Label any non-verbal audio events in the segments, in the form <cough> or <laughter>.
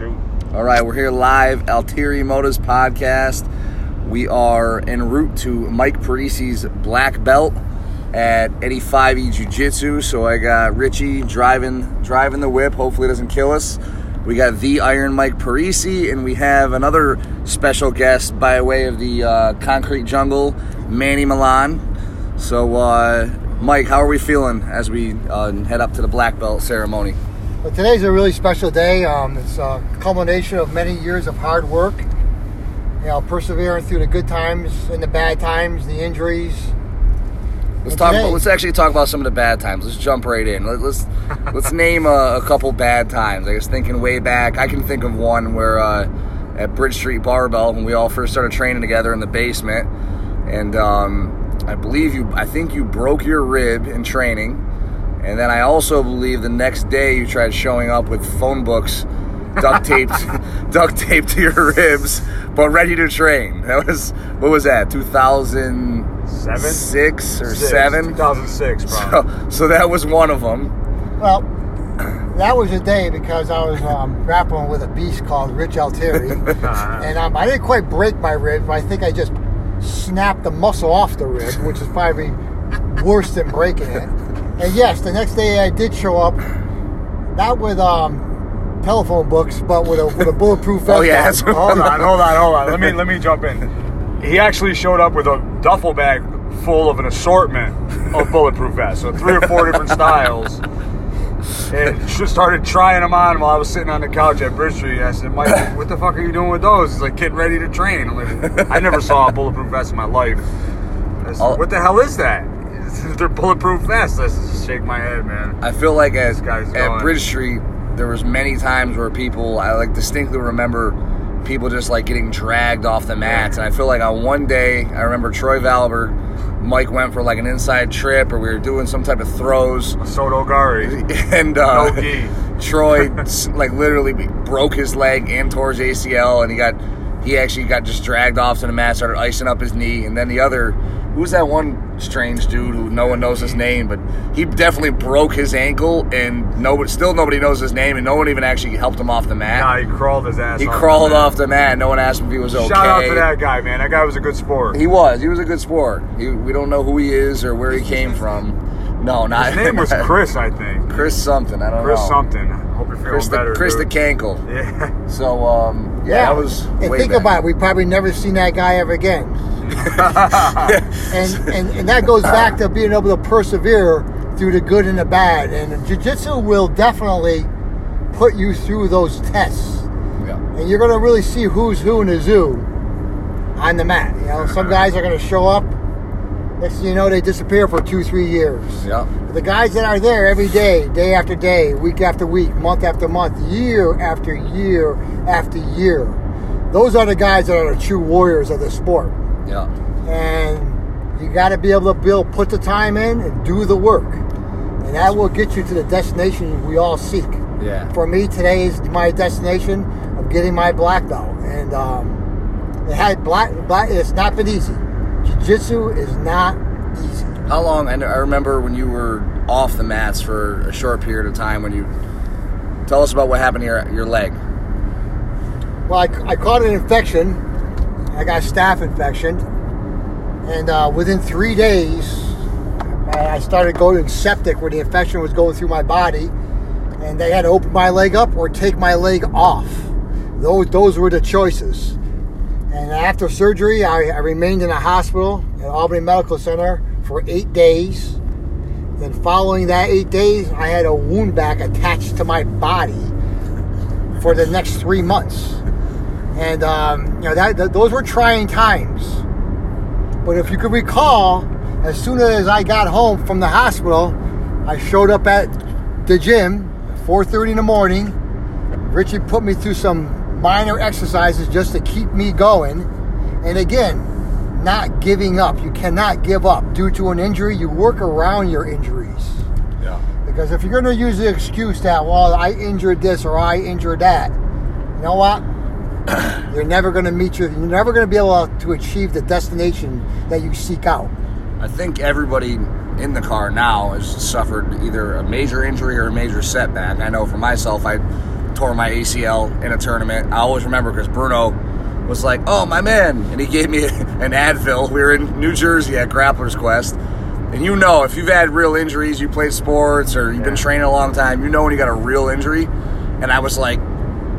All right, we're here live, Altieri Motors podcast. We are en route to Mike Parisi's black belt at Eddie Fyvie Jiu Jitsu. So I got Richie driving driving the whip. Hopefully, it doesn't kill us. We got the Iron Mike Parisi, and we have another special guest by way of the uh, Concrete Jungle, Manny Milan. So, uh, Mike, how are we feeling as we uh, head up to the black belt ceremony? But today's a really special day. Um, it's a culmination of many years of hard work. You know, persevering through the good times and the bad times, the injuries. Let's And talk. today- let's actually talk about some of the bad times. Let's jump right in. Let, let's <laughs> let's name a, a couple bad times. I was thinking way back. I can think of one where uh, at Bridge Street Barbell when we all first started training together in the basement, and um, I believe you. I think you broke your rib in training, and then I also believe the next day you tried showing up with phone books duct taped <laughs> <laughs> duct taped to your ribs, but ready to train. That was what was that? Two thousand Seven? six or Six, seven. 2006, probably. So, <laughs> so that was one of them. Well, that was a day because I was um, grappling with a beast called Rich Altieri. and um, I didn't quite break my rib, but I think I just snapped the muscle off the rib, which is probably worse than breaking it. And yes, the next day I did show up, not with um, telephone books, but with a with a bulletproof vest. Oh, yeah, that's hold on, hold on, hold on. Let me let me jump in. He actually showed up with a duffel bag full of an assortment of bulletproof vests, so three or four different styles. And just started trying them on while I was sitting on the couch at Bridge Street. I said, Mike, what the fuck are you doing with those? He's like, getting ready to train. I'm like, I never saw a bulletproof vest in my life. I said, what the hell is that? <laughs> They're bulletproof vests. I just shake my head, man. I feel like at, at going. Bridge Street, there was many times where people, I like distinctly remember people just like getting dragged off the mats. And I feel like on one day, I remember Troy Valbert, Mike went for like an inside trip or we were doing some type of throws. Soto Gari. <laughs> And uh, No. <laughs> Troy like literally broke his leg and tore his ACL, and he got he actually got just dragged off to the mat, started icing up his knee, and then the other who's that one strange dude who no one knows his name, but he definitely broke his ankle, and nobody still nobody knows his name, and no one even actually helped him off the mat. Nah, he crawled his ass he off the crawled mat. off the mat. No one asked him if he was okay. Shout out to that guy, man. That guy was a good sport. He was. He was a good sport. He, we don't know who he is or where he came from. No, not His name was <laughs> Chris, I think. Chris something. I don't Chris know. Chris something. Hope you're feeling Chris the, better. Chris the. Cankle. Yeah. So um, yeah, that was. And way think back. about it, we probably never seen that guy ever again. <laughs> and, and and that goes back to being able to persevere through the good and the bad. And jiu-jitsu will definitely put you through those tests. Yeah. And you're going to really see who's who in the zoo on the mat. You know, some guys are going to show up. Next thing you know, they disappear for two, three years. Yeah. The guys that are there every day, day after day, week after week, month after month, year after year after year, those are the guys that are the true warriors of the sport. Yeah. And you got to be able to build, put the time in, and do the work, and that will get you to the destination we all seek. Yeah. For me, today is my destination of getting my black belt, and um, it had black, black. It's not been easy. Jiu-jitsu is not easy. How long? I, I remember when you were off the mats for a short period of time. When you tell us about what happened to your your leg. Well, I, I caught an infection. I got a staph infection. And uh, within three days, I started going septic where the infection was going through my body. And they had to open my leg up or take my leg off. Those, those were the choices. And after surgery, I, I remained in a hospital at Albany Medical Center for eight days. Then, following that eight days, I had a wound vac attached to my body for the next three months. And um, you know that, that those were trying times. But if you could recall, as soon as I got home from the hospital, I showed up at the gym at 4:30 in the morning. Richie put me through some minor exercises just to keep me going. And again, not giving up. You cannot give up due to an injury. You work around your injuries. Yeah. Because if you're going to use the excuse that, well, I injured this or I injured that, you know what? <clears throat> you're never going to meet your, you're never going to be able to achieve the destination that you seek out. I think everybody in the car now has suffered either a major injury or a major setback. I know for myself, I tore my ACL in a tournament. I always remember because Bruno was like, "Oh, my man," and he gave me <laughs> an Advil. We were in New Jersey at Grappler's Quest, and you know if you've had real injuries, you played sports or you've been training a long time, you know when you got a real injury. And I was like,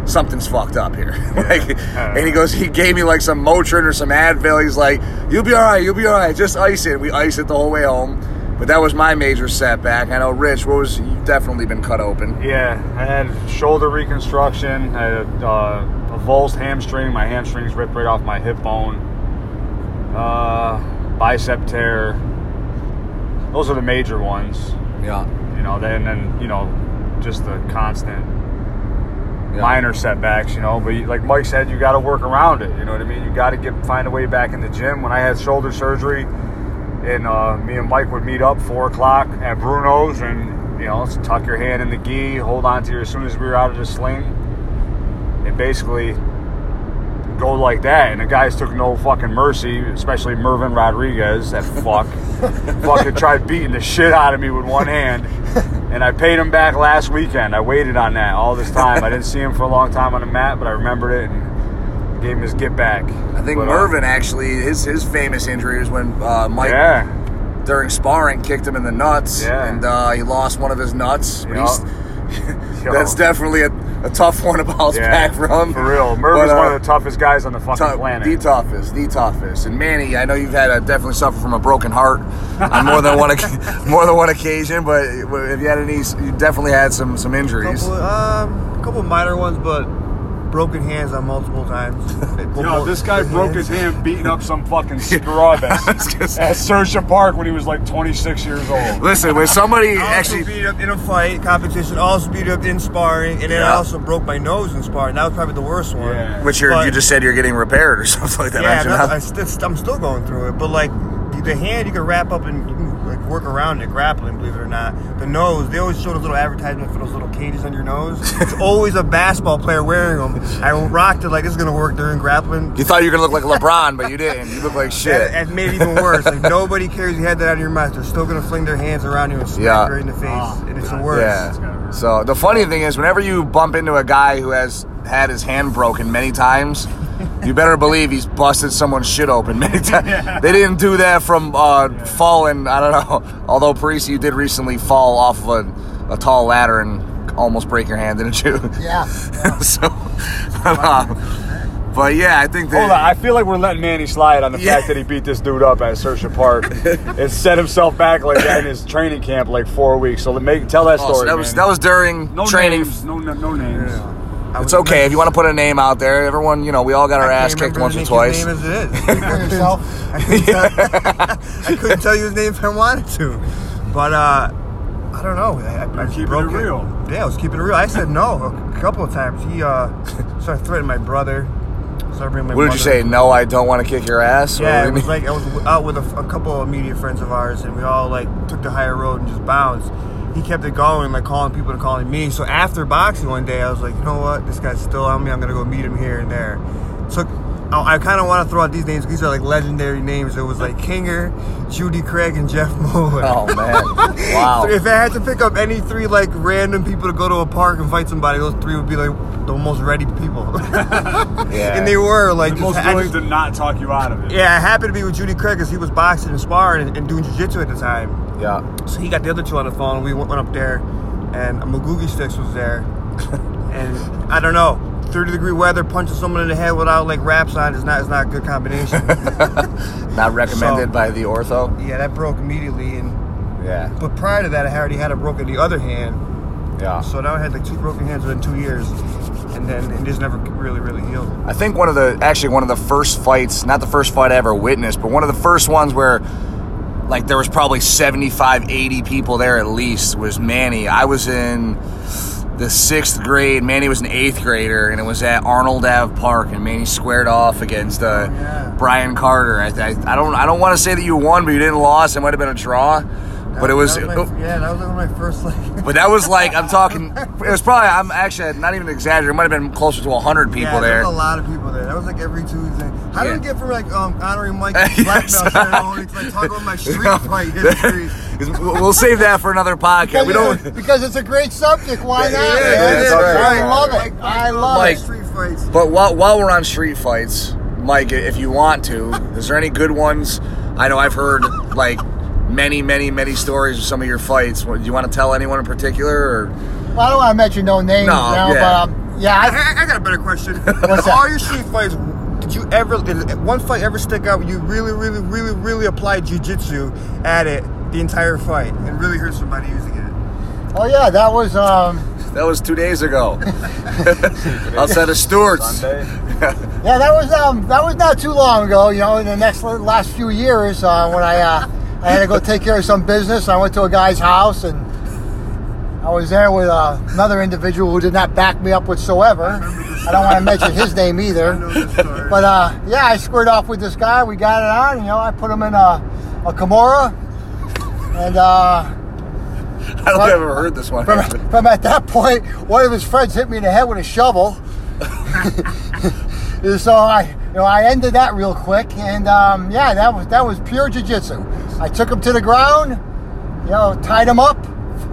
something's fucked up here. <laughs> like, and he goes, he gave me like some Motrin or some Advil. He's like, you'll be all right, you'll be all right. Just ice it. We ice it the whole way home. But that was my major setback. I know, Rich, what was you've definitely been cut open. Yeah, I had shoulder reconstruction. I had a, uh, a avulsed hamstring. My hamstrings ripped right off my hip bone. Uh, bicep tear. Those are the major ones. Yeah. You know, then then you know, just the constant yeah. minor setbacks. You know, but like Mike said, you got to work around it. You know what I mean? You got to get find a way back in the gym. When I had shoulder surgery, and uh, me and Mike would meet up four o'clock at Bruno's, and you know, tuck your hand in the gi, hold on to you as soon as we were out of the sling, and basically go like that. And the guys took no fucking mercy, especially Mervin Rodriguez, that fuck, <laughs> fucking tried beating the shit out of me with one hand. And I paid him back last weekend. I waited on that all this time. I didn't see him for a long time on the mat, but I remembered it and gave him his get back. I think But, uh, Mervin actually his his famous injury was when uh, Mike yeah, during sparring kicked him in the nuts, Yeah. and uh, he lost one of his nuts. But Yeah. He's- <laughs> Yo. that's definitely a, a tough one to bounce yeah, back from. For real, Mervin's But, uh, one of the toughest guys on the fucking Tough- planet. The toughest, the toughest. And Manny, I know you've had a, definitely suffered from a broken heart <laughs> on more than one <laughs> more than one occasion. But if you had any, you definitely had some some injuries. Couple, um, a couple minor ones, but broken hands on multiple times. <laughs> Yo, this guy broke his hand beating up some fucking <laughs> scrub at, I was gonna say- at Sersha Park when he was like 26 years old. Listen, when somebody I also actually, beat up in a fight competition. Also beat up in sparring, and then I also broke my nose in sparring. That was probably the worst one. Yeah. which you're, But- you just said you're getting repaired or <laughs> something like that. Yeah, aren't I st- I'm still going through it, but like the- the hand, you can wrap up and you can like work around it, grappling. Believe it or not, the nose, they always show those little advertisements for those little cages on your nose. <laughs> it's always a basketball player wearing them. I rocked it like this is gonna work during grappling. you thought you were gonna look like LeBron, but you didn't. You look like shit. That, that made it even worse. Like nobody cares you had that out of your mouth. They're still gonna fling their hands around you and smack Yeah. you right in the face, Oh, and it's the God. worst. Yeah. So the funny thing is, whenever you bump into a guy who has had his hand broken many times, you better believe he's busted someone's shit open many <laughs> times. They didn't do that from uh, falling. I don't know. <laughs> Although Parisi, you did recently fall off of a, a tall ladder and almost break your hand, didn't you? Yeah. <laughs> so, um, but yeah, I think that. Hold on, I feel like we're letting Manny slide on the Yeah. fact that he beat this dude up at Sersha Park and set himself back like that in his training camp like four weeks. So make tell that Oh, story. so that was Manny. that was during no training. names, no no, no names. I It's was- okay if you want to put a name out there. Everyone, you know, we all got our I ass can't kicked once or the twice. Name as it is. <laughs> Yourself. I couldn't, tell, I couldn't tell you his name if I wanted to. But uh, I don't know. I, I, I keeping broke it real. Yeah, I was keeping it real. I said no a couple of times. He uh, started threatening my brother. Started bringing my What did you say? No, I don't want to kick your ass. Yeah, it was like I was out with a, a couple of immediate friends of ours, and we all like took the higher road and just bounced. He kept it going, like calling people and calling me. So after boxing one day, I was like, you know what, this guy's still on me. I'm gonna go meet him here and there. So I, I kind of want to throw out these names. These are like legendary names. It was like Kinger, Judy Craig, and Jeff Moore. Oh man! <laughs> Wow. If I had to pick up any three like random people to go to a park and fight somebody, those three would be like the most ready people. <laughs> Yeah. and they were like The just- most willing just- to not talk you out of it. yeah, I happened to be with Judy Craig because he was boxing and sparring and, and doing jiu-jitsu at the time. Yeah. So he got the other two on the phone. We went, went up there, and Magugi Sticks was there. <laughs> and I don't know, 30 degree weather, punching someone in the head without like wraps on is not is not a good combination. <laughs> Not recommended So- by the ortho. yeah, that broke immediately. And Yeah. but prior to that, I already had a broken the other hand. Yeah. So now I had like two broken hands within two years, and then it just never really really healed. I think one of the actually one of the first fights, not the first fight I ever witnessed, but one of the first ones where like there was probably 75, 80 people there at least was Manny. I was in the sixth grade. Manny was an eighth grader, and it was at Arnold Ave Park, and Manny squared off against uh, yeah. Brian Carter. I, I, I don't I don't want to say that you won, but you didn't lose. It might have been a draw, but it was. That my- yeah, that was like one of my first like. <laughs> But that was like I'm talking. <laughs> It was probably I'm actually not even exaggerating. It might have been closer to hundred people yeah, there. There was a lot of people there. That was like every Tuesday. How Yeah. did we get from like um honoring Mike <laughs> black belt to like talk about my street fight history? 'Cause we'll we'll save that for another podcast. We Because, don't. because it's a great subject. Why not? Yeah, man? it is, I right. love it. I love Mike. it. Street fights. But while, while we're on street fights, Mike, if you want to, is there any good ones? I know I've heard like many, many, many stories of some of your fights. Do you want to tell anyone in particular? Or Well, I don't want to mention no names No, now, yeah. but um, yeah, I, I, I got a better question. What's that? All your street fights, did you ever, did one fight ever stick out? where You really, really, really, really applied jujitsu at it the entire fight and really hurt somebody using it? oh yeah, that was um, that was two days ago <laughs> <laughs> outside of Stewart's. Sunday. yeah, that was um, that was not too long ago. You know, in the next last few years, uh, when I uh, I had to go take care of some business, I went to a guy's house and I was there with uh, another individual who did not back me up whatsoever. I don't want to mention his name <laughs> I either. know this story. But uh, yeah, I squared off with this guy. We got it on. You know, I put him in a, a Kimura, and uh, <laughs> I don't think I've ever heard this one. from, from at that point, one of his friends hit me in the head with a shovel. <laughs> <laughs> so I, you know, I ended that real quick, and um, yeah, that was that was pure jiu-jitsu. I took him to the ground, you know, tied him up,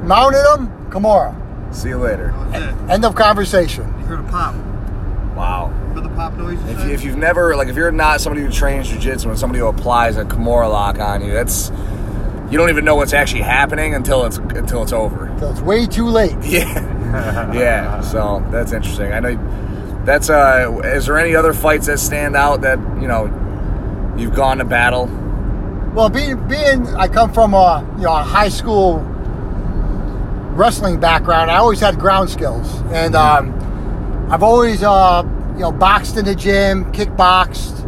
mounted him, Kimura. See you later. That was it. End of conversation. You heard a pop. Wow. Heard the pop noise? If, you, if you've never, like, if you're not somebody who trains jujitsu and somebody who applies a Kimura lock on you, that's you don't even know what's actually happening until it's until it's over. So it's way too late. <laughs> Yeah, yeah. So that's interesting. I know. That's uh. Is there any other fights that stand out that you know you've gone to battle? Well, being being I come from a you know a high school wrestling background, I always had ground skills, and um, I've always uh, you know boxed in the gym, kickboxed.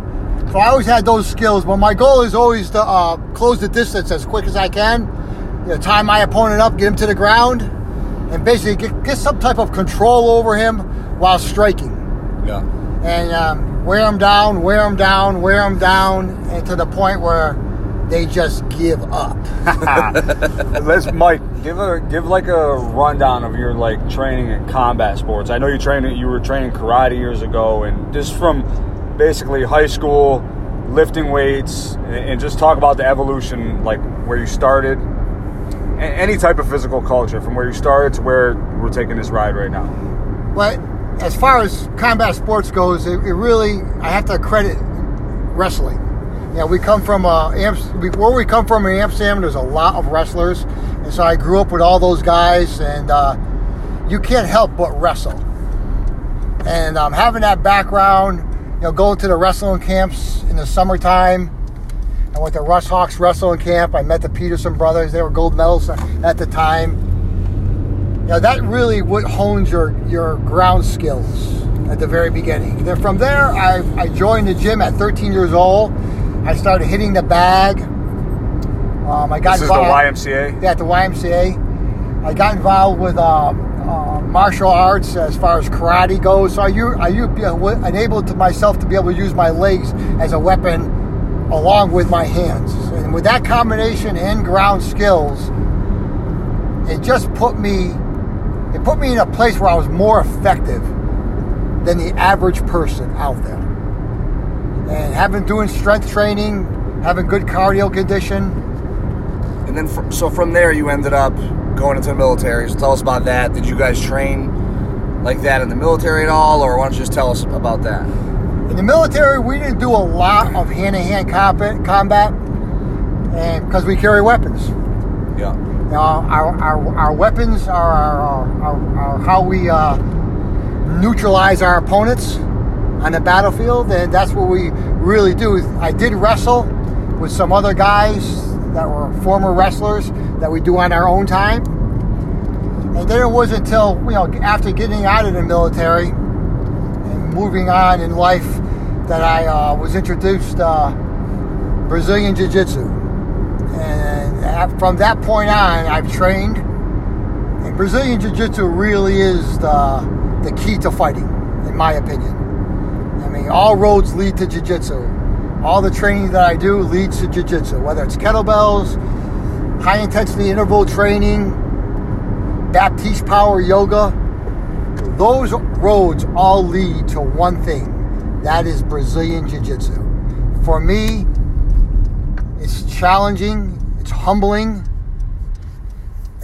So I always had those skills. But my goal is always to uh, close the distance as quick as I can. You know, tie my opponent up, get him to the ground, and basically get, get some type of control over him while striking Yeah. and um, wear them down, wear them down, wear them down, and to the point where they just give up. <laughs> <laughs> Let's Mike give a give like a rundown of your like training in combat sports. I know you trained you were training karate years ago, and just from basically high school, lifting weights, and, just talk about the evolution, like where you started, any type of physical culture from where you started to where we're taking this ride right now. But as far as combat sports goes, it, it really I have to credit wrestling. Yeah, we come from uh, Amst- where we come from in Amsterdam. There's a lot of wrestlers, and so I grew up with all those guys, and uh, you can't help but wrestle. And um, having that background, you know, going to the wrestling camps in the summertime. I went to Rush Hawks wrestling camp. I met the Peterson brothers. They were gold medals at the time. You know, that really what hones your, your ground skills at the very beginning. Then from there, I, I joined the gym at 13 years old. I started hitting the bag. Um, I got This is the involved- YMCA. yeah, at the YMCA. I got involved with uh, uh, martial arts as far as karate goes. So I, u- I u- uh, enabled to myself to be able to use my legs as a weapon along with my hands. And with that combination and ground skills, it just put me it put me in a place where I was more effective than the average person out there. And having doing strength training, having good cardio condition, And then, fr- so from there, you ended up going into the military. So tell us about that. Did you guys train like that in the military at all, or why don't you just tell us about that? In the military, we didn't do a lot of hand-to-hand combat, combat, and because we carry weapons. Yeah. Know, our, our, our weapons are, are, are, are how we uh, neutralize our opponents on the battlefield, and that's what we really do. I did wrestle with some other guys that were former wrestlers that we do on our own time. And then it wasn't until, you know, after getting out of the military and moving on in life that I uh, was introduced uh, Brazilian Jiu-Jitsu. And at- from that point on, I've trained. And Brazilian Jiu-Jitsu really is the, the key to fighting, in my opinion. I mean, all roads lead to Jiu-Jitsu. All the training that I do leads to Jiu-Jitsu, whether it's kettlebells, high-intensity interval training, Baptiste power yoga. Those roads all lead to one thing. That is Brazilian Jiu-Jitsu. For me, it's challenging, it's humbling,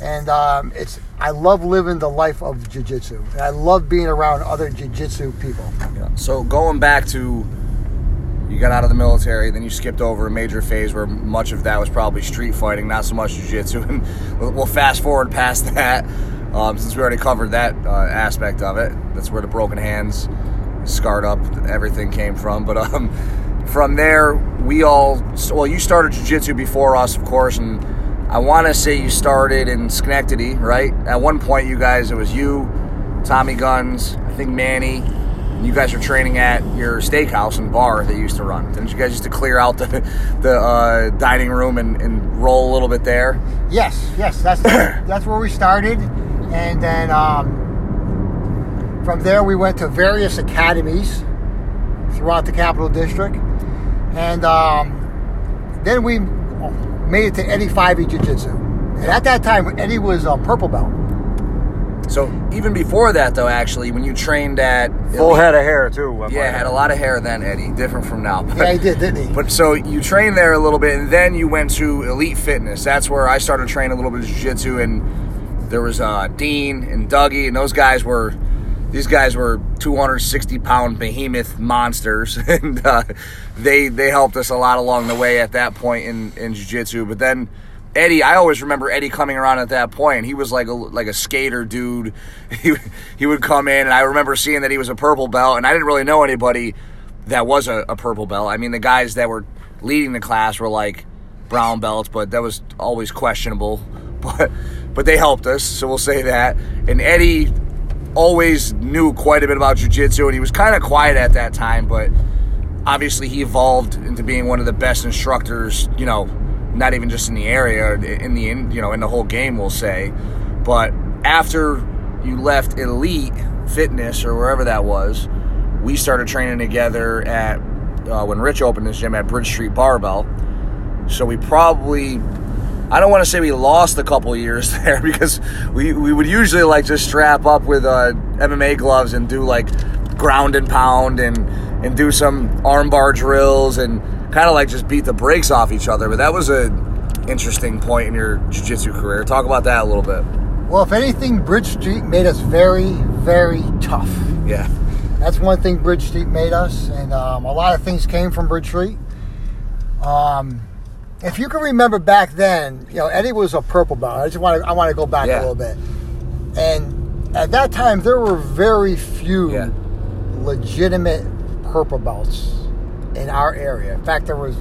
and um, it's I love living the life of jiu-jitsu, I love being around other jiu-jitsu people. Yeah. So going back to you got out of the military, then you skipped over a major phase where much of that was probably street fighting, not so much jiu-jitsu. <laughs> And we'll fast forward past <laughs> that, um, since we already covered that uh, aspect of it. That's where the broken hands, scarred up, everything came from. But um, from there, we all well, you started jiu-jitsu before us, of course, and I want to say you started in Schenectady, right? At one point, you guys, it was you, Tommy Guns, I think Manny. You guys were training at your steakhouse and bar that used to run. Didn't you guys used to clear out the <laughs> the uh, dining room and, and roll a little bit there? Yes, yes, that's <coughs> that's where we started, and then um, from there we went to various academies throughout the Capital District, and um, then we made it to Eddie Fyvie Jiu Jitsu. And at that time, Eddie was a purple belt. So even before that, though, actually, when you trained at Full head of hair too. I yeah, had a lot of hair then, Eddie. Different from now. Yeah, he did, didn't he? But so you trained there a little bit, and then you went to Elite Fitness. That's where I started training a little bit of jiu-jitsu, and there was uh, Dean and Dougie, and those guys were these guys were 260 pound behemoth monsters, <laughs> and uh, they they helped us a lot along the way at that point in in jiu-jitsu. But then Eddie, I always remember Eddie coming around at that point. He was like a like a skater dude. <laughs> He he would come in, and I remember seeing that he was a purple belt, and I didn't really know anybody that was a, a purple belt. I mean, the guys that were leading the class were like brown belts, but that was always questionable. <laughs> But but they helped us, so we'll say that. And Eddie always knew quite a bit about jujitsu, and he was kind of quiet at that time, but obviously he evolved into being one of the best instructors. You know, not even just in the area, in the in, you know in the whole game, we'll say. But after you left Elite Fitness or wherever that was, we started training together at uh, when Rich opened his gym at Bridge Street Barbell. So we probably, I don't want to say we lost a couple <laughs> years there because we, we would usually like just strap up with uh, MMA gloves and do like ground and pound and and do some armbar drills and kind of like just beat the brakes off each other. But that was a interesting point in your jiu-jitsu career. Talk about that a little bit. Well, if anything, Bridge Street made us very, very tough. Yeah. That's one thing Bridge Street made us, and um, a lot of things came from Bridge Street. Um, if you can remember back then, you know Eddie was a purple belt. I just want to I want to go back Yeah. a little bit, and at that time there were very few Yeah. legitimate purple belts in our area. In fact, there was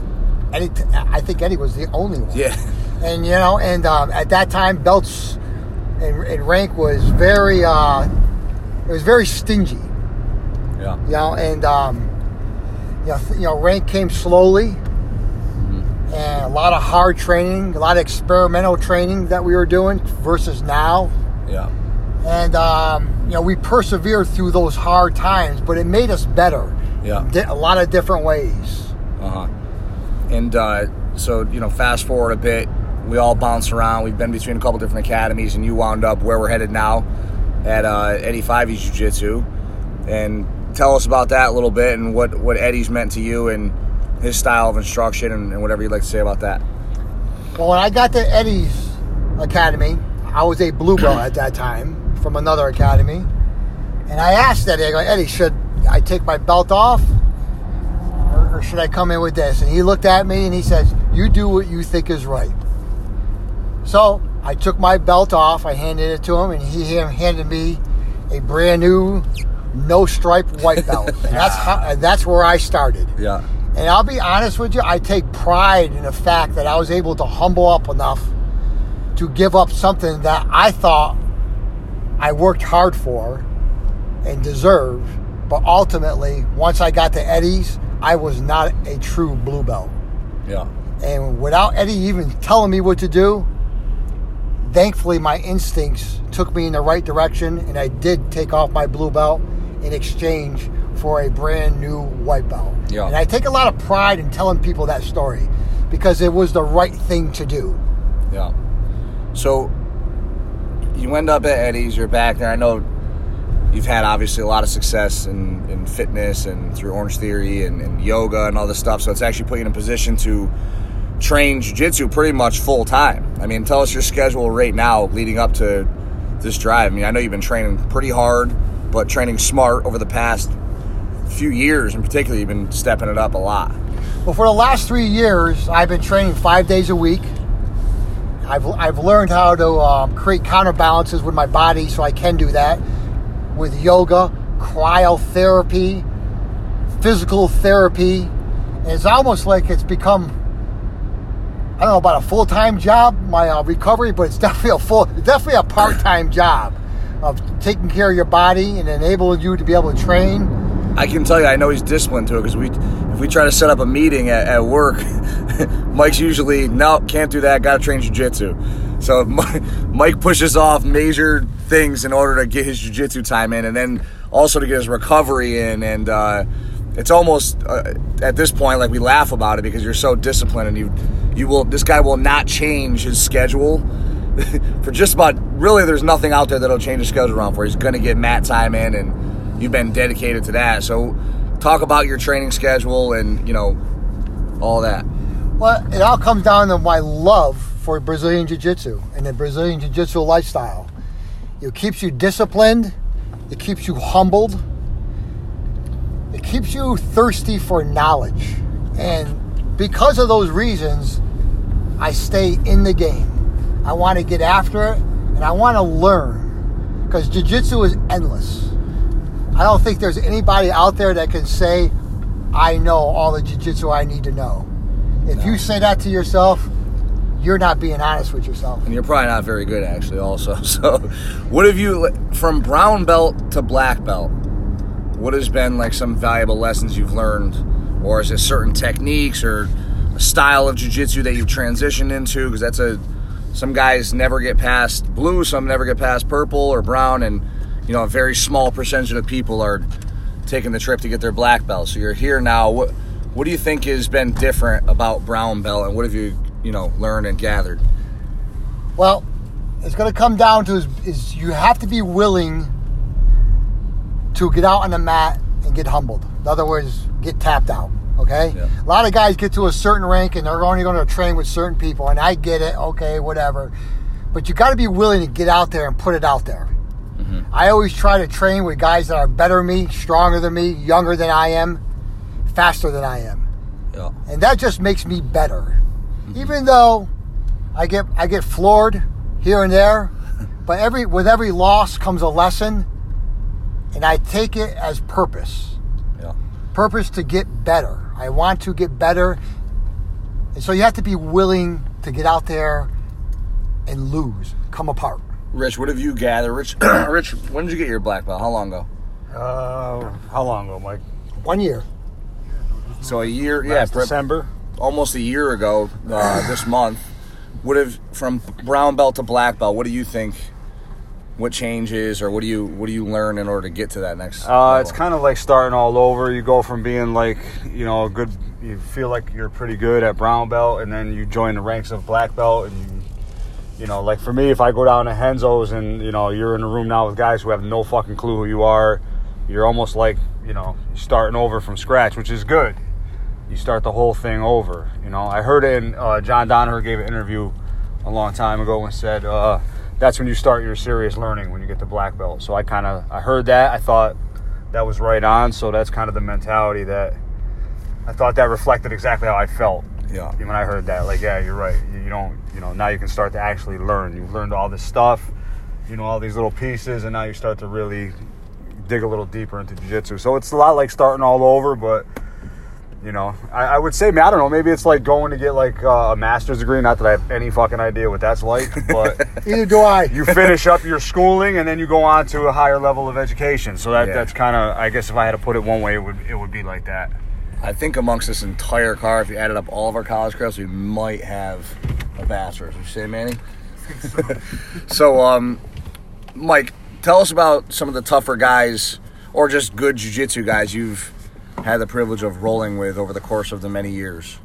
Eddie. I think Eddie was the only one. Yeah. and you know, and um, at that time, belts and, and rank was very, uh, it was very stingy. Yeah. You know, and um, you know, th- you know, rank came slowly, and a lot of hard training, a lot of experimental training that we were doing versus now. Yeah. And um, you know, we persevered through those hard times, but it made us better. Yeah. Di- a lot of different ways. Uh huh. And uh, so, you know, fast forward a bit, we all bounced around. We've been between a couple different academies, and you wound up where we're headed now at uh, Eddie Fyvie Jiu Jitsu. And tell us about that a little bit and what, what Eddie's meant to you and his style of instruction and, and whatever you'd like to say about that. Well, when I got to Eddie's academy, I was a blue belt at that time from another academy, and I asked Eddie, I go, Eddie, should I take my belt off, or, or should I come in with this? And he looked at me and he says, "You do what you think is right." So I took my belt off, I handed it to him, and he handed me a brand new, no stripe white <laughs> belt, and that's how, and that's where I started. Yeah. And I'll be honest with you, I take pride in the fact that I was able to humble up enough to give up something that I thought I worked hard for and deserved. But ultimately, once I got to Eddie's, I was not a true blue belt. Yeah. And without Eddie even telling me what to do, thankfully my instincts took me in the right direction and I did take off my blue belt in exchange for a brand new white belt. Yeah. And I take a lot of pride in telling people that story because it was the right thing to do. Yeah. So you end up at Eddie's, you're back there. I know you've had obviously a lot of success in, in fitness and through Orange Theory and, and yoga and all this stuff. So it's actually put you in a position to train jiu-jitsu pretty much full time. I mean, tell us your schedule right now leading up to this drive. I mean, I know you've been training pretty hard, but training smart over the past few years in particular, you've been stepping it up a lot. Well, for the last three years, I've been training five days a week. I've, I've learned how to um, create counterbalances with my body so I can do that with yoga, cryotherapy, physical therapy. It's almost like it's become, I don't know about a full time job, my uh, recovery, but it's <laughs> definitely a full, definitely a part time job of taking care of your body and enabling you to be able to train. I can tell you, I know he's disciplined to it because we, if we try to set up a meeting at, at work, <laughs> Mike's usually no, can't do that. Got to train jujitsu. So <laughs> Mike pushes off major things in order to get his jiu-jitsu time in, and then also to get his recovery in. And uh, it's almost uh, at this point like we laugh about it because you're so disciplined, and you you will this guy will not change his schedule. <laughs> for just about really, there's nothing out there that'll change his schedule around for. He's going to get mat time in, and you've been dedicated to that. So, talk about your training schedule and you know all that. Well, it all comes down to my love for Brazilian Jiu Jitsu and the Brazilian Jiu Jitsu lifestyle. It keeps you disciplined, it keeps you humbled, it keeps you thirsty for knowledge. And because of those reasons, I stay in the game. I want to get after it and I want to learn because Jiu Jitsu is endless. I don't think there's anybody out there that can say, I know all the jiu-jitsu I need to know. If no. you say that to yourself, you're not being honest with yourself. And you're probably not very good, actually, also. <laughs> So, what have you, from brown belt to black belt, what has been like some valuable lessons you've learned? Or is it certain techniques or a style of jiu-jitsu that you've transitioned into? Because that's a, some guys never get past blue, some never get past purple or brown, and you know, a very small percentage of people are taking the trip to get their black belt. So you're here now. What what do you think has been different about brown belt, and what have you you know learned and gathered? Well, it's going to come down to is, is you have to be willing to get out on the mat and get humbled. In other words, get tapped out. Okay. Yeah. A lot of guys get to a certain rank and they're only going to train with certain people, and I get it. Okay, whatever. But you got to be willing to get out there and put it out there. Mm-hmm. I always try to train with guys that are better than me, stronger than me, younger than I am, faster than I am. Yeah. And that just makes me better. Mm-hmm. Even though I get I get floored here and there, <laughs> but every with every loss comes a lesson and I take it as purpose. Yeah. Purpose to get better. I want to get better. And so you have to be willing to get out there and lose, come apart. Rich, what have you gathered? Rich, <clears throat> Rich, when did you get your black belt? How long ago? Uh, how long ago, Mike? One year. So a year, Last yeah, December, almost a year ago. Uh, this month, would have from brown belt to black belt. What do you think? What changes, or what do you what do you learn in order to get to that next? Uh, it's kind of like starting all over. You go from being like you know a good, you feel like you're pretty good at brown belt, and then you join the ranks of black belt, and you you know, like for me, if I go down to Renzo's and you know you're in a room now with guys who have no fucking clue who you are, you're almost like you know starting over from scratch, which is good. You start the whole thing over. You know, I heard it in uh, John Danaher gave an interview a long time ago and said uh, that's when you start your serious learning when you get the black belt. So I kind of I heard that I thought that was right on. So that's kind of the mentality that I thought that reflected exactly how I felt yeah. When I heard that, like, yeah, you're right. You don't, you know, now you can start to actually learn. You've learned all this stuff, you know, all these little pieces, and now you start to really dig a little deeper into jiu-jitsu. So it's a lot like starting all over, but you know, I, I would say, I don't know, maybe it's like going to get like uh, a master's degree. Not that I have any fucking idea what that's like, but <laughs> either do I. You finish up your schooling and then you go on to a higher level of education. So that yeah. that's kind of, I guess, if I had to put it one way, it would it would be like that. I think amongst this entire car, if you added up all of our college credits, we might have a bachelor's. Would you say, Manny? So. <laughs> so, um, Mike, tell us about some of the tougher guys or just good jiu-jitsu guys you've had the privilege of rolling with over the course of the many years.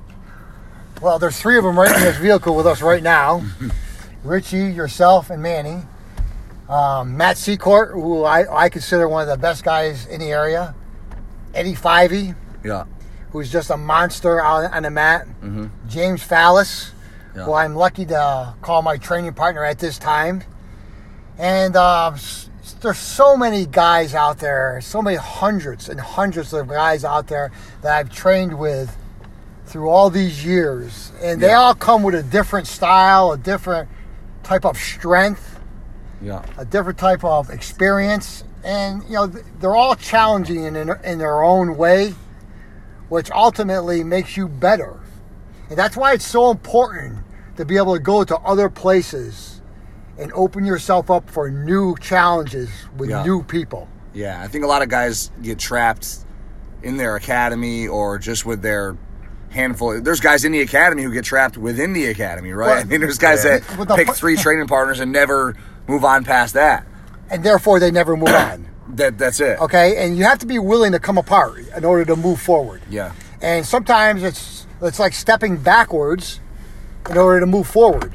Well, there's three of them right in this vehicle with us right now. <laughs> Richie, yourself, and Manny. Um, Matt Secor, who I, I consider one of the best guys in the area. Eddie Fyvie. Yeah who's just a monster out on the mat. James Fallis, Yeah. who I'm lucky to call my training partner at this time. And uh, there's so many guys out there, so many hundreds and hundreds of guys out there that I've trained with through all these years. And they all come with a different style, a different type of strength Yeah. a different type of experience, and you know they're all challenging in, in in their own way, which ultimately makes you better. And that's why it's so important to be able to go to other places and open yourself up for new challenges with Yeah. new people. Yeah, I think a lot of guys get trapped in their academy or just with their handful. There's guys in the academy who get trapped within the academy, right? Well, I mean, there's guys yeah. that the pick three training partners and never move on past that. And therefore, they never move on. <coughs> That that's it. Okay, and you have to be willing to come apart in order to move forward. Yeah. and sometimes it's it's like stepping backwards in order to move forward.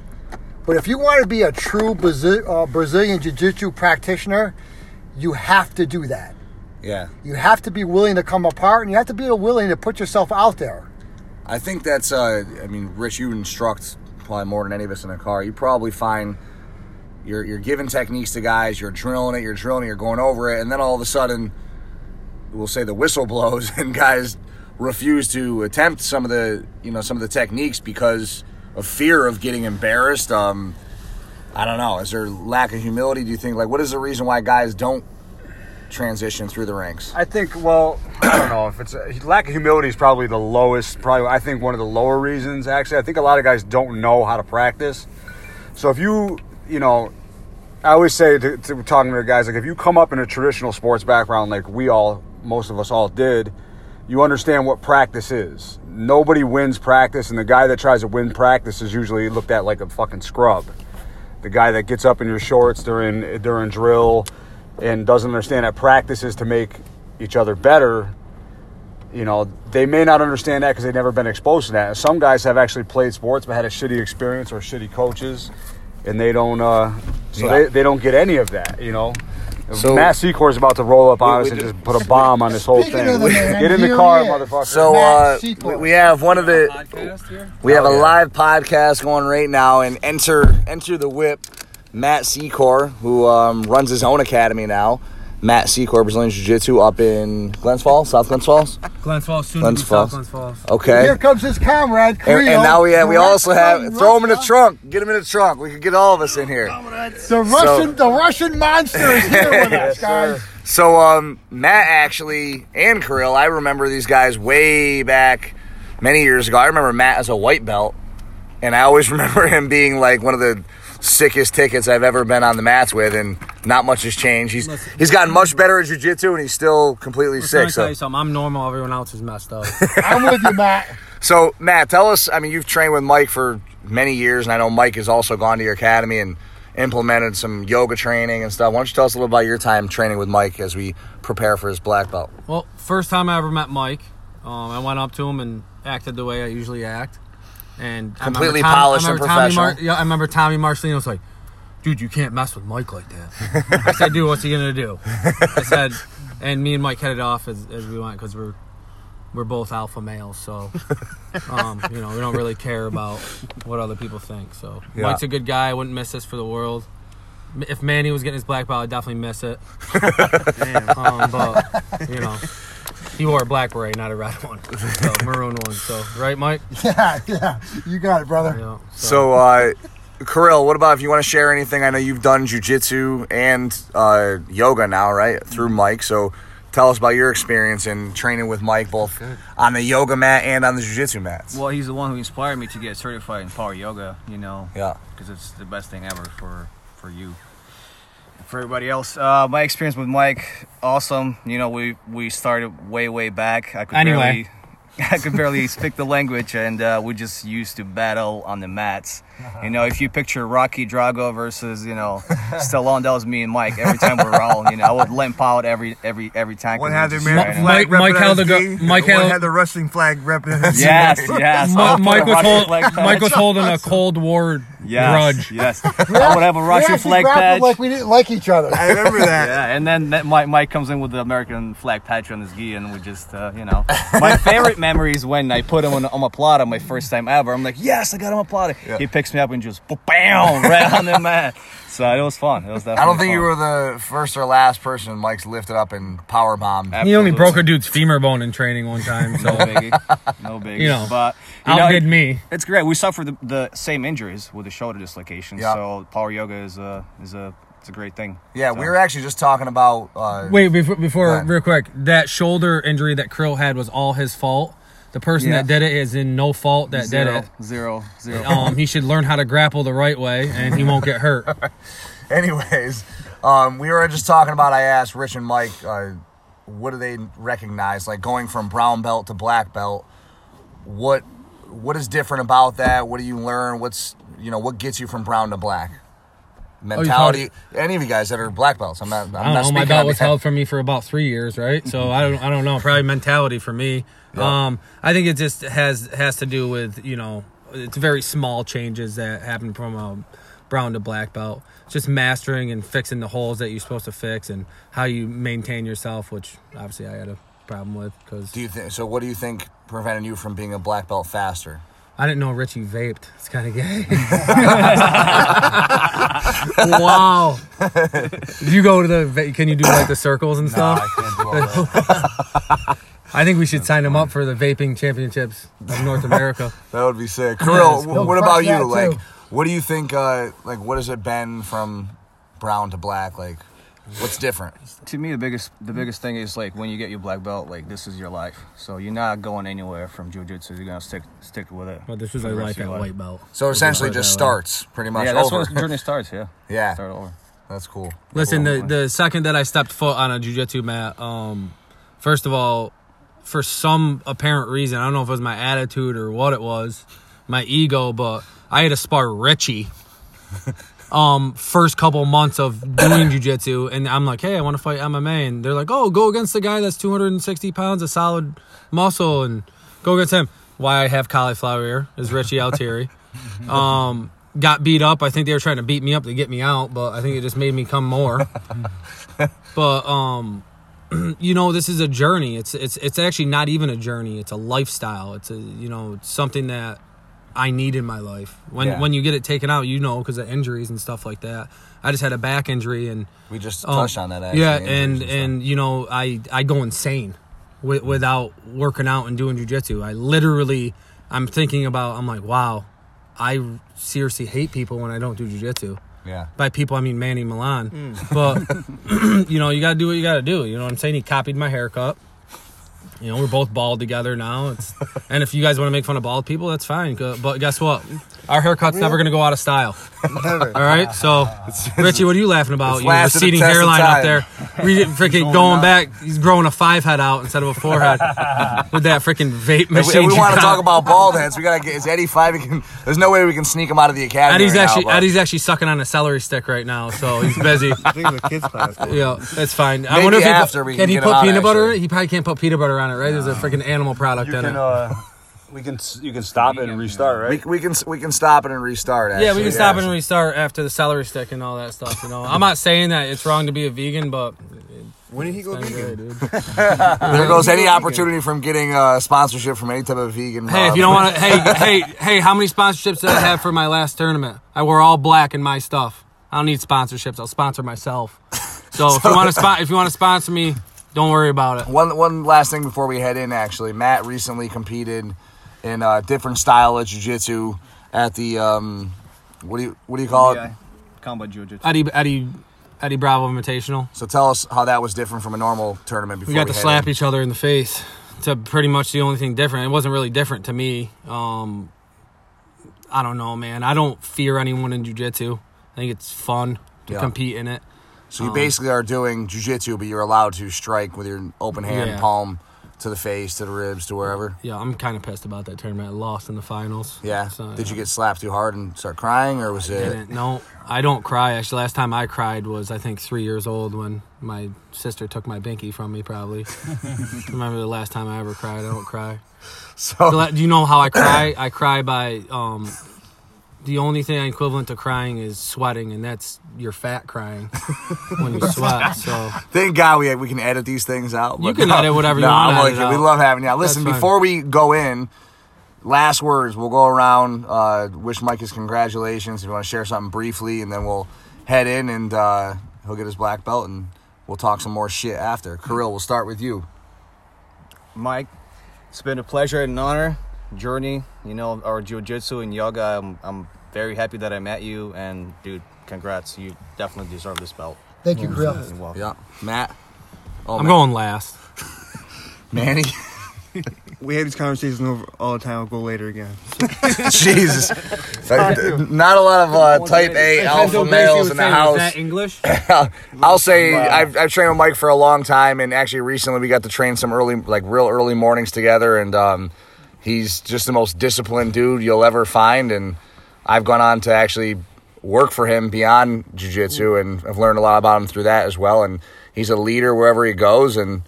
But if you want to be a true Brazil, uh, Brazilian Jiu-Jitsu practitioner, you have to do that. Yeah. You have to be willing to come apart, and you have to be willing to put yourself out there. I think that's. Uh, I mean, Rich, you instruct probably more than any of us in a car. You probably find you're you're giving techniques to guys, you're drilling it, you're drilling it, you're going over it, and then all of a sudden, we'll say the whistle <laughs> blows, and guys refuse to attempt some of the you know some of the techniques because of fear of getting embarrassed. Um, I don't know. Is there lack of humility? Do you think like what is the reason why guys don't transition through the ranks? I think, well, I don't know if it's lack of humility is probably the lowest. Probably, I think one of the lower reasons. Actually, I think a lot of guys don't know how to practice. So if you, you know, I always say to, to talking to guys like if you come up in a traditional sports background like we all, most of us all did, you understand what practice is. Nobody wins practice, and the guy that tries to win practice is usually looked at like a fucking scrub. The guy that gets up in your shorts during during drill and doesn't understand that practice is to make each other better. You know, they may not understand that because they've never been exposed to that. Some guys have actually played sports but had a shitty experience or shitty coaches, and they don't. Uh, so Yeah. they, they don't get any of that. You know. So- Matt Secor is about to roll up on us and just put a bomb on this whole thing. man, Get in the car, motherfucker. So uh, we, we have one of the we have Oh, a live podcast going right now, and enter enter the whip, Matt Secor, who um, runs his own academy now. Matt Secor, Brazilian Jiu Jitsu, up in Glens Falls, South Glens Falls. Glens Falls, soon Glens to be Falls. South Glens Falls. Okay. Here comes his comrade, And, and now we have, we also have throw him in the trunk. Get him in the trunk. We could get all of us in here. The Russian, the Russian monster is here with <laughs> us, guys. So um, Matt actually and Kirill, I remember these guys way back many years ago. I remember Matt as a white belt, and I always <laughs> remember him being like one of the sickest tickets I've ever been on the mats with, and not much has changed. He's he's gotten much better at jujitsu, and he's still completely Listen, let sick. me tell So, you something. I'm normal. Everyone else is messed up. <laughs> I'm with you, Matt. so Matt, tell us. I mean, you've trained with Mike for many years, and I know Mike has also gone to your academy and implemented some yoga training and stuff. Why don't you tell us a little about your time training with Mike as we prepare for his black belt? well, first time I ever met Mike, um, I went up to him and acted the way I usually act. And I remember Completely Tom- I polished and remember Tommy professional. yeah, I remember Tommy Marcelino was like, "Dude, you can't mess with Mike like that." I said, "Dude, what's he gonna do?" I said, and me and Mike headed off as, as we went because we're we're both alpha males, so um, you know we don't really care about what other people think. So Yeah. Mike's a good guy. I wouldn't miss this for the world. If Manny was getting his black belt, I'd definitely miss it. <laughs> um, but you know, he wore a black beret, not a red one, <laughs> so maroon one. So right, Mike? <laughs> Yeah, yeah. You got it, brother. Yeah. So, uh, Kirill, what about if you want to share anything? I know you've done jujitsu and uh, yoga now, right? Through Mike. So, tell us about your experience in training with Mike, both on the yoga mat and on the jujitsu mats. Well, he's the one who inspired me to get certified in power yoga. You know, Yeah. because it's the best thing ever for for you. For everybody else, uh, my experience with Mike, awesome. You know, we we started way way back. I could Anyway. barely, <laughs> I could barely speak the language, and uh, we just used to battle on the mats. <laughs> You know, if you picture Rocky Drago versus you know Stallone, that was me and Mike. Every time we're all, you know, I would limp out every every every time. One had the just American trying Mike- flag Mike held the representing Mike one had the wrestling flag representing Yes, yes. Mi- Mike was hold, Mike was holding a Cold War Yes, grudge. Yes, <laughs> I would have a Russian flag patch. like we didn't like each other. I remember that. <laughs> Yeah, and then that Mike, Mike comes in with the American flag patch on his gi, and we just, uh, you know. My favorite memory is when I put him on, omoplata my first time ever. I'm like, yes, I got him a plata. He picks me up and just, bam, right on the mat. So it was fun. It was definitely I don't think you were the first or last person Mike's lifted up and power bombed. He only broke a dude's femur bone in training one time, so No biggie. No <laughs> biggie. You know, but you know, outdid it- me. It's great. We suffered the, the same injuries with the shoulder dislocation. Yeah. So power yoga is a is a it's a great thing. Yeah, So- we were actually just talking about. Uh, Wait, before, before real quick, that shoulder injury that Kirill had was all his fault. The person Yeah. that did it is in no fault that zero, did it. zero, zero. Um, he should learn how to grapple the right way, and he won't get hurt. <laughs> Anyways, um, we were just talking about. I asked Rich and Mike, uh, what do they recognize? Like going from brown belt to black belt. What what is different about that? What do you learn? What's you know what gets you from brown to black? Mentality. any of you guys that are black belts? I'm not. I'm I don't not know. My belt was held for me for about three years, right? So I don't, I don't know. Probably mentality for me. Yeah. Um, I think it just has has to do with you know, it's very small changes that happen from a brown to black belt. Just mastering and fixing the holes that you're supposed to fix, and how you maintain yourself, which obviously I had a problem with because Do you think so? What do you think prevented you from being a black belt faster? I didn't know Richie vaped. It's kind of gay. <laughs> wow. Did you go to the? Can you do like the circles and stuff? I <laughs> can't do all that. I think we should sign him up for the vaping championships of North <laughs> America. That would be sick. Kirill, it's wh- cool. what about you? that, Like, what do you think? Uh, like, what has it been from brown to black? Like, what's different? to me the biggest the biggest thing is like when you get your black belt like this is your life so you're not going anywhere from jiu-jitsu you're gonna stick stick with it But this is for our life at your white belt. So essentially, just starts pretty much yeah that's over. when the journey starts yeah <laughs> yeah, start over that's cool. Listen, Cool. the the second that I stepped foot on a jujitsu mat, um, first of all, for some apparent reason, I don't know if it was my attitude or what it was, my ego, but I had to spar Richie. <laughs> Um, first couple months of doing jujitsu, and I'm like, hey, I want to fight MMA, and they're like, oh, go against the guy that's 260 pounds of solid muscle, and go against him. Why I have cauliflower ear is Richie Altieri. <laughs> Um, got beat up. I think they were trying to beat me up to get me out, but I think it just made me come more. <laughs> but um, <clears throat> you know, this is a journey. It's it's it's actually not even a journey. It's a lifestyle. It's a you know something that I need in my life. When Yeah. when you get it taken out, you know, because of injuries and stuff like that. I just had a back injury and We just um, touched on that. Actually, yeah, injuries and and you know, I I go insane with, without working out and doing jujitsu. I literally, I'm thinking about. I'm like, wow, I seriously hate people when I don't do jujitsu. Yeah, By people, I mean Manny Milan. Mm. But <laughs> <clears throat> you know, you gotta do what you gotta do. You know what I'm saying? He copied my haircut. You know, we're both bald together now. It's, and if you guys want to make fun of bald people, that's fine. But guess what? Our haircut's never gonna go out of style. Never. All right, so Richie, what are you laughing about? You lasted a receding hairline up there. We did freaking going back. He's growing a five head out instead of a four head <laughs> with that freaking vape machine. if we you want to talk about bald heads, we gotta get. Is Eddie five? We can, there's no way we can sneak him out of the academy. Eddie's right actually now, Eddie's actually sucking on a celery stick right now, so he's busy. <laughs> I think it's a kid's class. yeah, that's fine. I wonder if he after put, we can, can he get put him out, peanut butter. in actually. it? He probably can't put peanut butter on it, right? There's a freaking animal product You in can it. uh, we can s- you can stop it and restart, right? we, we can we can stop it and restart. Actually, yeah, we can stop and restart after the celery stick and all that stuff. You know, I'm not saying that it's wrong to be a vegan, but When did he go vegan? great, dude. <laughs> There goes any opportunity from getting uh, sponsorship from any type of vegan. Hey, if you don't want to, <laughs> hey, hey, hey, how many sponsorships did I have for my last tournament? I wore all black in my stuff. I don't need sponsorships. I'll sponsor myself. So if you <laughs> want to spot, if you want to sponsor me, don't worry about it. One one last thing before we head in. Actually, Matt recently competed in a different style of jiu-jitsu at the um, what do you what do you call it? yeah combat jiu-jitsu Eddie, Eddie, Eddie Bravo Invitational. So tell us how that was different from a normal tournament. Before We got to head slap in. each other in the face. To pretty much the only thing different. It wasn't really different to me. Um, I don't know, man. I don't fear anyone in jujitsu. I think it's fun to Yeah. compete in it. So you basically are doing jiu-jitsu, but you're allowed to strike with your open hand, Yeah. palm to the face, to the ribs, to wherever. Yeah, I'm kind of pissed about that tournament. I lost in the finals. Yeah. So, Did you get slapped too hard and start crying, or was it? didn't. No, I don't cry. Actually, last time I cried was I think three years old when my sister took my binky from me. Probably <laughs> <laughs> remember the last time I ever cried. I don't cry. <laughs> So So do you know how I cry? I cry by um, the only thing equivalent to crying is sweating, and that's your fat crying <laughs> when you sweat. So Thank God we we can edit these things out. You can no, edit whatever you no, wanna I'm like it. We out. love having you. Now, listen, before we go in, last words. We'll go around. Uh, wish Mike his congratulations. If you want to share something briefly, and then we'll head in and uh, he'll get his black belt, and we'll talk some more shit after. Kirill, we'll start with you. Mike, it's been a pleasure and an honor journey. You know, our jiu-jitsu and yoga. I'm, I'm very happy that I met you, and dude, congrats. You definitely deserve this belt. Thank you, Kirill. You're welcome. Yeah, Matt. Oh, I'm Matt. going last. <laughs> Manny. We have these conversations over all the time. I'll go later again. <laughs> <laughs> Jesus. Not a lot of uh, type A alpha males in the house. that English? I'll say I've, I've trained with Mike for a long time, and actually recently we got to train some early, like real early mornings together, and um, he's just the most disciplined dude you'll ever find, and I've gone on to actually work for him beyond jiu-jitsu, and I've learned a lot about him through that as well, and he's a leader wherever he goes, and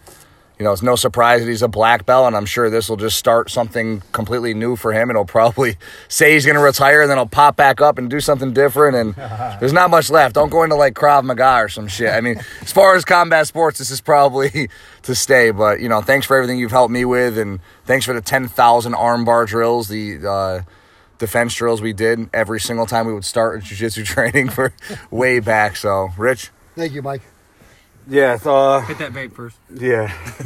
you know, it's no surprise that he's a black belt, and I'm sure this will just start something completely new for him. And he'll probably <laughs> say he's going to retire, and then he'll pop back up and do something different. And <laughs> there's not much left. Don't go into like Krav Maga or some shit. I mean, as far as combat sports, this is probably <laughs> to stay. But you know, thanks for everything you've helped me with, and thanks for the 10,000 armbar drills, the uh, defense drills we did every single time we would start jiu-jitsu <laughs> training for way back. So, Rich. Thank you, Mike. Yeah, uh, Hit that vape first. yeah. <laughs>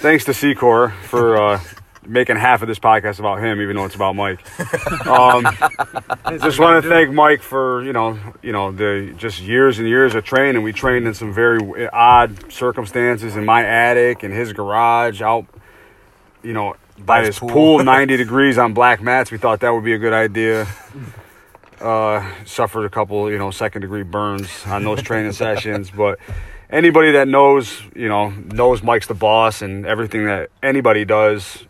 Thanks to Secor for uh, making half of this podcast about him, even though it's about Mike. <laughs> Um, just want to thank Mike for you know you know the just years and years of training. We trained in some very odd circumstances in my attic, in his garage, out you know by his his pool. pool, 90 degrees on black mats. We thought that would be a good idea. Uh, suffered a couple, you know, second degree burns on those training <laughs> sessions, but anybody that knows, you know, knows Mike's the boss and everything that anybody does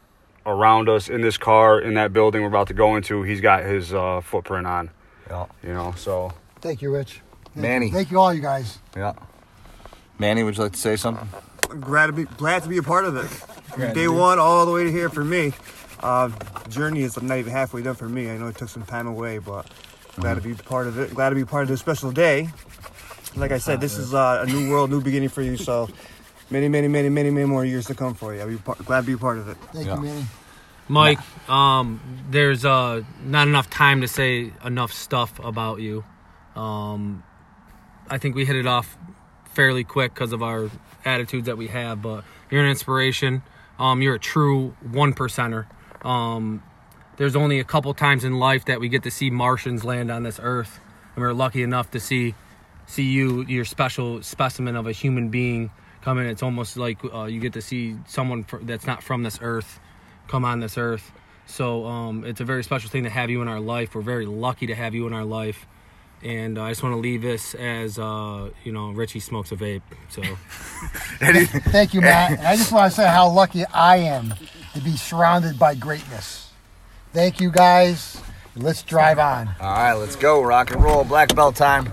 around us in this car, in that building we're about to go into, he's got his uh, footprint on, Yeah. you know, so. Thank you, Rich. Thank Manny. You. Thank you, all you guys. Yeah. Manny, would you like to say something? I'm glad to be glad to be a part of it. From day one all the way to here for me. Uh, journey is not even halfway done for me. I know it took some time away, but glad to be part of it. Glad to be part of this special day. Like I said, this is uh, a new world, new beginning for you. So many, many, many, many, many more years to come for you. I'll be par- glad to be a part of it. Thank Yeah. you, Manny. Mike, um, there's uh, not enough time to say enough stuff about you. Um, I think we hit it off fairly quick because of our attitudes that we have, but you're an inspiration. Um, you're a true one percenter. Um, there's only a couple times in life that we get to see Martians land on this earth, and we're lucky enough to see see you, your special specimen of a human being come in. It's almost like uh, you get to see someone fr- that's not from this earth come on this earth. So um, it's a very special thing to have you in our life. We're very lucky to have you in our life. And uh, I just want to leave this as, uh, you know, Richie smokes a vape. So <laughs> Thank you, Matt. And I just want to say how lucky I am to be surrounded by greatness. Thank you, guys. Let's drive on. All right, let's go. Rock and roll. Black belt time.